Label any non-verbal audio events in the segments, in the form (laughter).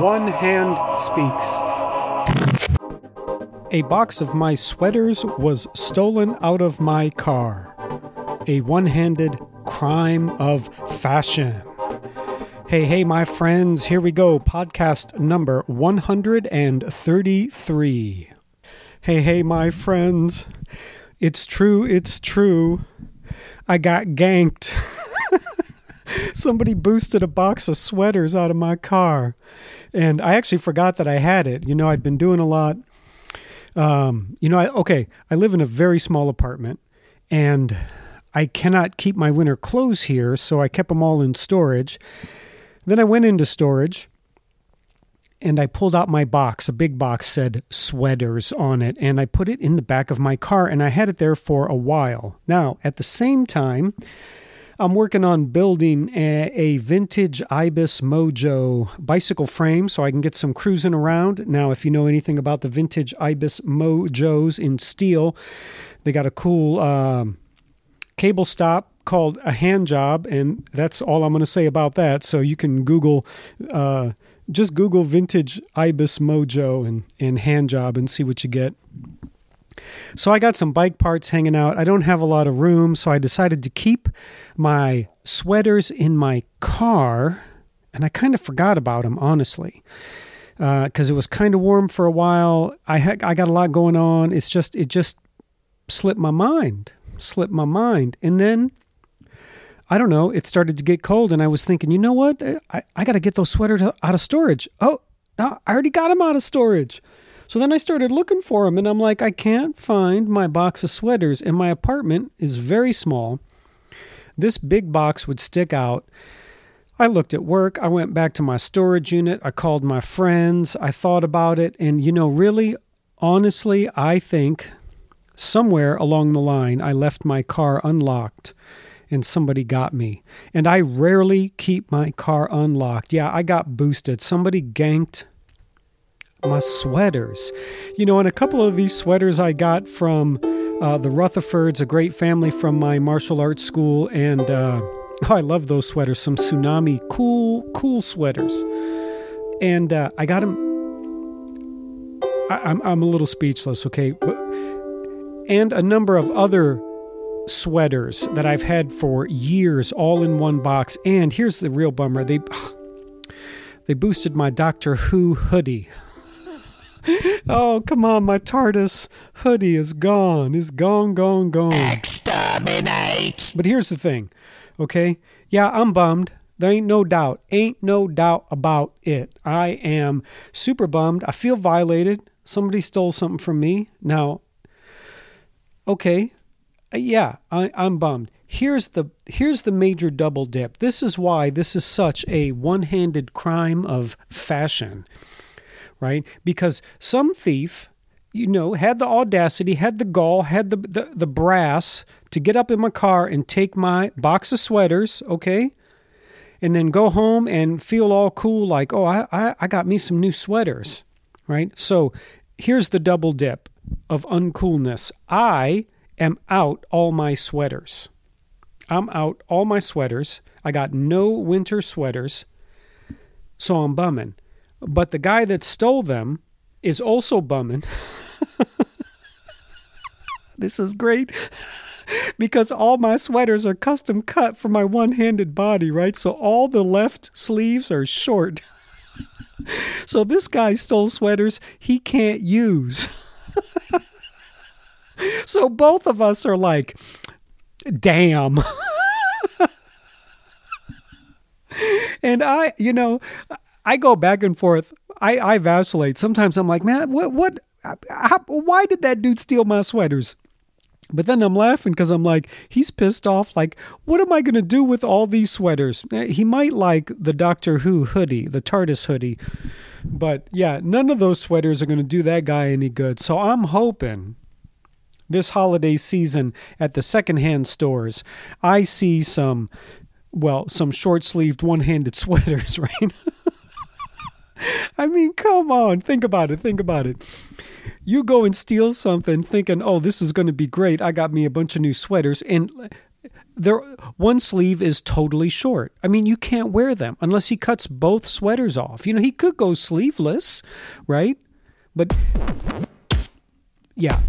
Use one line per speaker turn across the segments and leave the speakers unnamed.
One Hand Speaks. A box of my sweaters was stolen out of my car. A one handed crime of fashion. Hey, hey, my friends, here we go. Podcast number 133. Hey, hey, my friends. It's true, it's true. I got ganked. (laughs) Somebody boosted a box of sweaters out of my car. And I actually forgot that I had it. You know, I'd been doing a lot. Um, you know, I, okay, I live in a very small apartment and I cannot keep my winter clothes here, so I kept them all in storage. Then I went into storage and I pulled out my box. A big box said sweaters on it, and I put it in the back of my car and I had it there for a while. Now, at the same time, I'm working on building a, a, vintage Ibis Mojo bicycle frame so I can get some cruising around. Now, if you know anything about the vintage Ibis Mojos in steel, they got a cool um, cable stop called a hand job, and that's all I'm going to say about that. So you can Google. Uh, just Google vintage Ibis Mojo and, and hand job and see what you get. So I got some bike parts hanging out. I don't have a lot of room, so I decided to keep my sweaters in my car, and I kind of forgot about them, honestly, because uh, it was kind of warm for a while. I had I got a lot going on. It's just it just slipped my mind, slipped my mind, and then. I don't know. It started to get cold, and I was thinking, you know what? I, I got to get those sweaters out of storage. Oh, I already got them out of storage. So then I started looking for them, and I'm like, I can't find my box of sweaters, and my apartment is very small. This big box would stick out. I looked at work. I went back to my storage unit. I called my friends. I thought about it. And, you know, really, honestly, I think somewhere along the line, I left my car unlocked and somebody got me. And I rarely keep my car unlocked. Yeah, I got boosted. Somebody ganked my sweaters. You know, and a couple of these sweaters I got from uh, the Rutherfords, a great family from my martial arts school, and uh, oh, (laughs) I love those sweaters. Some tsunami, cool, cool sweaters. And uh, I got them. I, I'm I'm a little speechless. Okay, but, and a number of other sweaters that I've had for years, all in one box. And here's the real bummer: they (sighs) they boosted my Doctor Who hoodie. (laughs) (laughs) oh, come on, my TARDIS hoodie is gone. Is gone, gone, gone.
Exterminate.
But here's the thing, okay? Yeah, I'm bummed. There ain't no doubt. Ain't no doubt about it. I am super bummed. I feel violated. Somebody stole something from me. Now, okay, uh, yeah, I, I'm bummed. Here's the here's the major double dip. This is why this is such a one-handed crime of fashion right? Because some thief, you know, had the audacity, had the gall, had the, the, the brass to get up in my car and take my box of sweaters, okay? And then go home and feel all cool, like, oh, I, I, I got me some new sweaters, right? So here's the double dip of uncoolness. I am out all my sweaters. I'm out all my sweaters. I got no winter sweaters. So I'm bumming. But the guy that stole them is also bumming. (laughs) this is great because all my sweaters are custom cut for my one handed body, right? So all the left sleeves are short. (laughs) so this guy stole sweaters he can't use. (laughs) so both of us are like, damn. and I, you know, I go back and forth. I, I vacillate. Sometimes I'm like, man, what, what, how, why did that dude steal my sweaters? But then I'm laughing because I'm like, he's pissed off. Like, what am I going to do with all these sweaters? Eh, he might like the Doctor Who hoodie, the TARDIS hoodie. But yeah, none of those sweaters are going to do that guy any good. So I'm hoping this holiday season at the secondhand stores, I see some, well, some short sleeved one handed (laughs) sweaters, right? I mean, come on. Think about it. Think about it. You go and steal something thinking, oh, this is going to be great. I got me a bunch of new sweaters. And there one sleeve is totally short. I mean, you can't wear them unless he cuts both sweaters off. You know, he could go sleeveless, right? But yeah,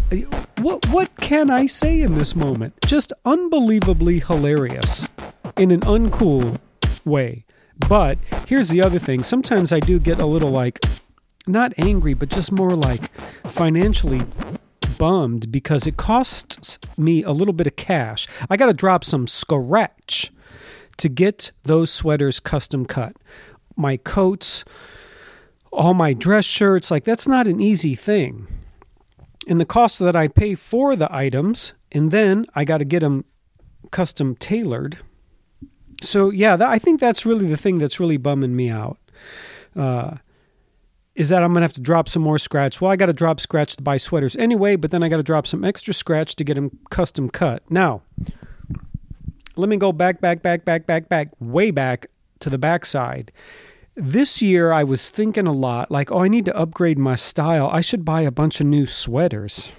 what what can I say in this moment? Just unbelievably hilarious in an uncool way. But here's the other thing. Sometimes I do get a little like not angry, but just more like financially bummed because it costs me a little bit of cash. I got to drop some scratch to get those sweaters custom cut. My coats, all my dress shirts, like that's not an easy thing. And the cost that I pay for the items, and then I got to get them custom tailored. So yeah, I think that's really the thing that's really bumming me out. Uh, is that I'm to have to drop some more scratch. Well, I got to drop scratch to buy sweaters anyway, but then I got to drop some extra scratch to get them custom cut. Now, let me go back, back, back, back, back, back, way back to the backside. This year, I was thinking a lot like, oh, I need to upgrade my style. I should buy a bunch of new sweaters.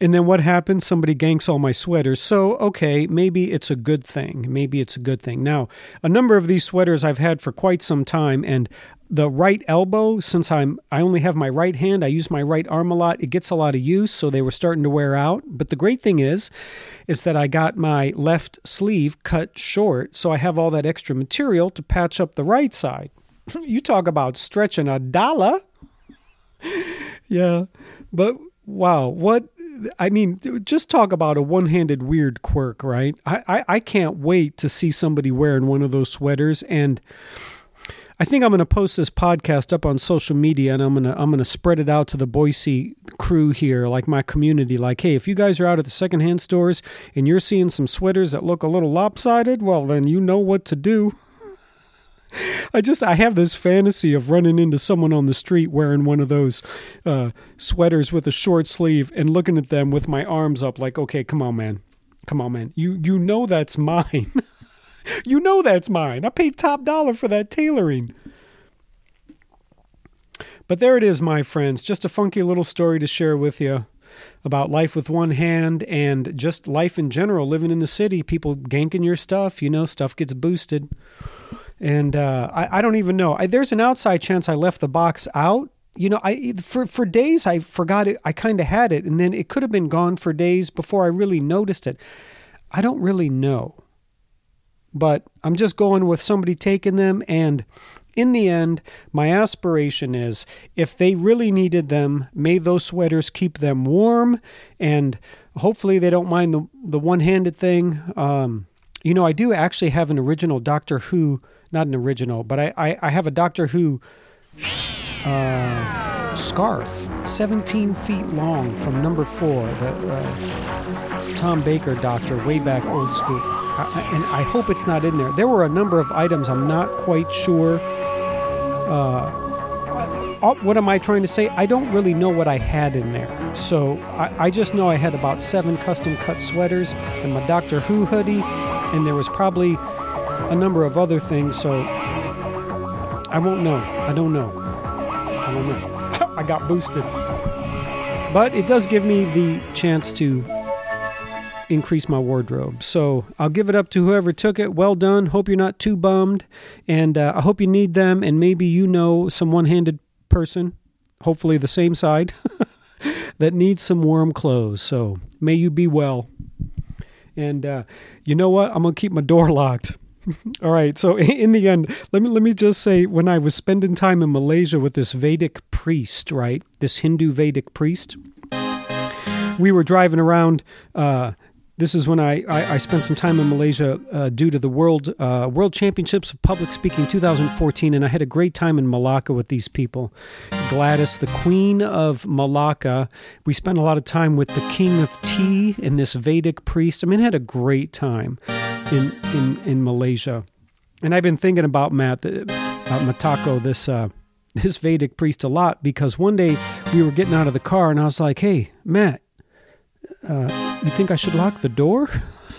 And then what happens? Somebody ganks all my sweaters. So, okay, maybe it's a good thing. Maybe it's a good thing. Now, a number of these sweaters I've had for quite some time, and the right elbow, since I'm I only have my right hand, I use my right arm a lot. It gets a lot of use, so they were starting to wear out. But the great thing is, is that I got my left sleeve cut short, so I have all that extra material to patch up the right side. (laughs) you talk about stretching a dollar. (laughs) yeah, but wow, what I mean, just talk about a one-handed weird quirk, right? I, I, I can't wait to see somebody wearing one of those sweaters and I think I'm going to post this podcast up on social media and I'm going to I'm to spread it out to the Boise crew here like my community like hey if you guys are out at the secondhand stores and you're seeing some sweaters that look a little lopsided well then you know what to do (laughs) (laughs) I just I have this fantasy of running into someone on the street wearing one of those uh, sweaters with a short sleeve and looking at them with my arms up like, okay, come on, man, come on, man, you you know that's mine, (laughs) you know that's mine. I paid top dollar for that tailoring. But there it is, my friends. Just a funky little story to share with you about life with one hand and just life in general, living in the city, people ganking your stuff, you know, stuff gets boosted. And uh, I, I don't even know. I, there's an outside chance I left the box out. You know, I for for days I forgot it. I kind of had it, and then it could have been gone for days before I really noticed it. I don't really know, but I'm just going with somebody taking them. And in the end, my aspiration is if they really needed them, may those sweaters keep them warm, and hopefully they don't mind the the one handed thing. Um, you know, I do actually have an original Doctor Who not an original, but I, I, I have a Doctor Who uh, scarf, 17 feet long from number four, the uh, Tom Baker Doctor, way back old school. I, and I hope it's not in there. There were a number of items I'm not quite sure. Uh, uh, what am I trying to say? I don't really know what I had in there. So I, I, just know I had about seven custom cut sweaters and my Doctor Who hoodie, and there was probably a number of other things, so I won't know. I don't know. I don't know. (coughs) I got boosted. But it does give me the chance to increase my wardrobe. So I'll give it up to whoever took it. Well done. Hope you're not too bummed. And uh, I hope you need them. And maybe you know some one handed person, hopefully the same side, (laughs) that needs some warm clothes. So may you be well. And uh, you know what? I'm going to keep my door (laughs) locked. (laughs) All right. So (laughs) in the end, let me let me just say when I was spending time in Malaysia with this Vedic priest, right? This Hindu Vedic priest. We were driving around uh, this is when I, I, I, spent some time in Malaysia uh, due to the World uh, World Championships of Public Speaking 2014, and I had a great time in Malacca with these people. Gladys, the Queen of Malacca. We spent a lot of time with the King of Tea and this Vedic priest. I mean, I had a great time in in, in Malaysia, and I've been thinking about Matt about Matako, this uh, (laughs) this Vedic priest, a lot because one day we were getting out of the car, and I was like, "Hey, Matt." uh, you think I should lock the door?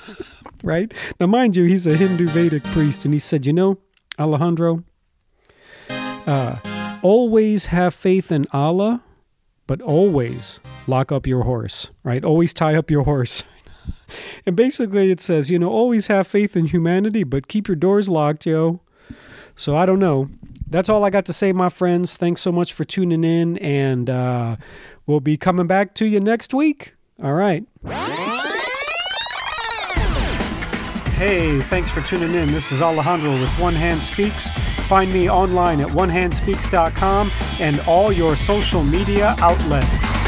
(laughs) right? Now, mind you, he's a Hindu Vedic priest, and he said, You know, Alejandro, uh, always have faith in Allah, but always lock up your horse, right? Always tie up your horse. And basically it says, you know, always have faith in humanity, but keep your doors locked, yo. So I don't know. That's all I got to say, my friends. Thanks so much for tuning in, and uh, we'll be coming back to you next week. All right. Hey, thanks for tuning in. This is Alejandro with One Hand Speaks. Find me online at onehandspeaks.com and all your social media outlets.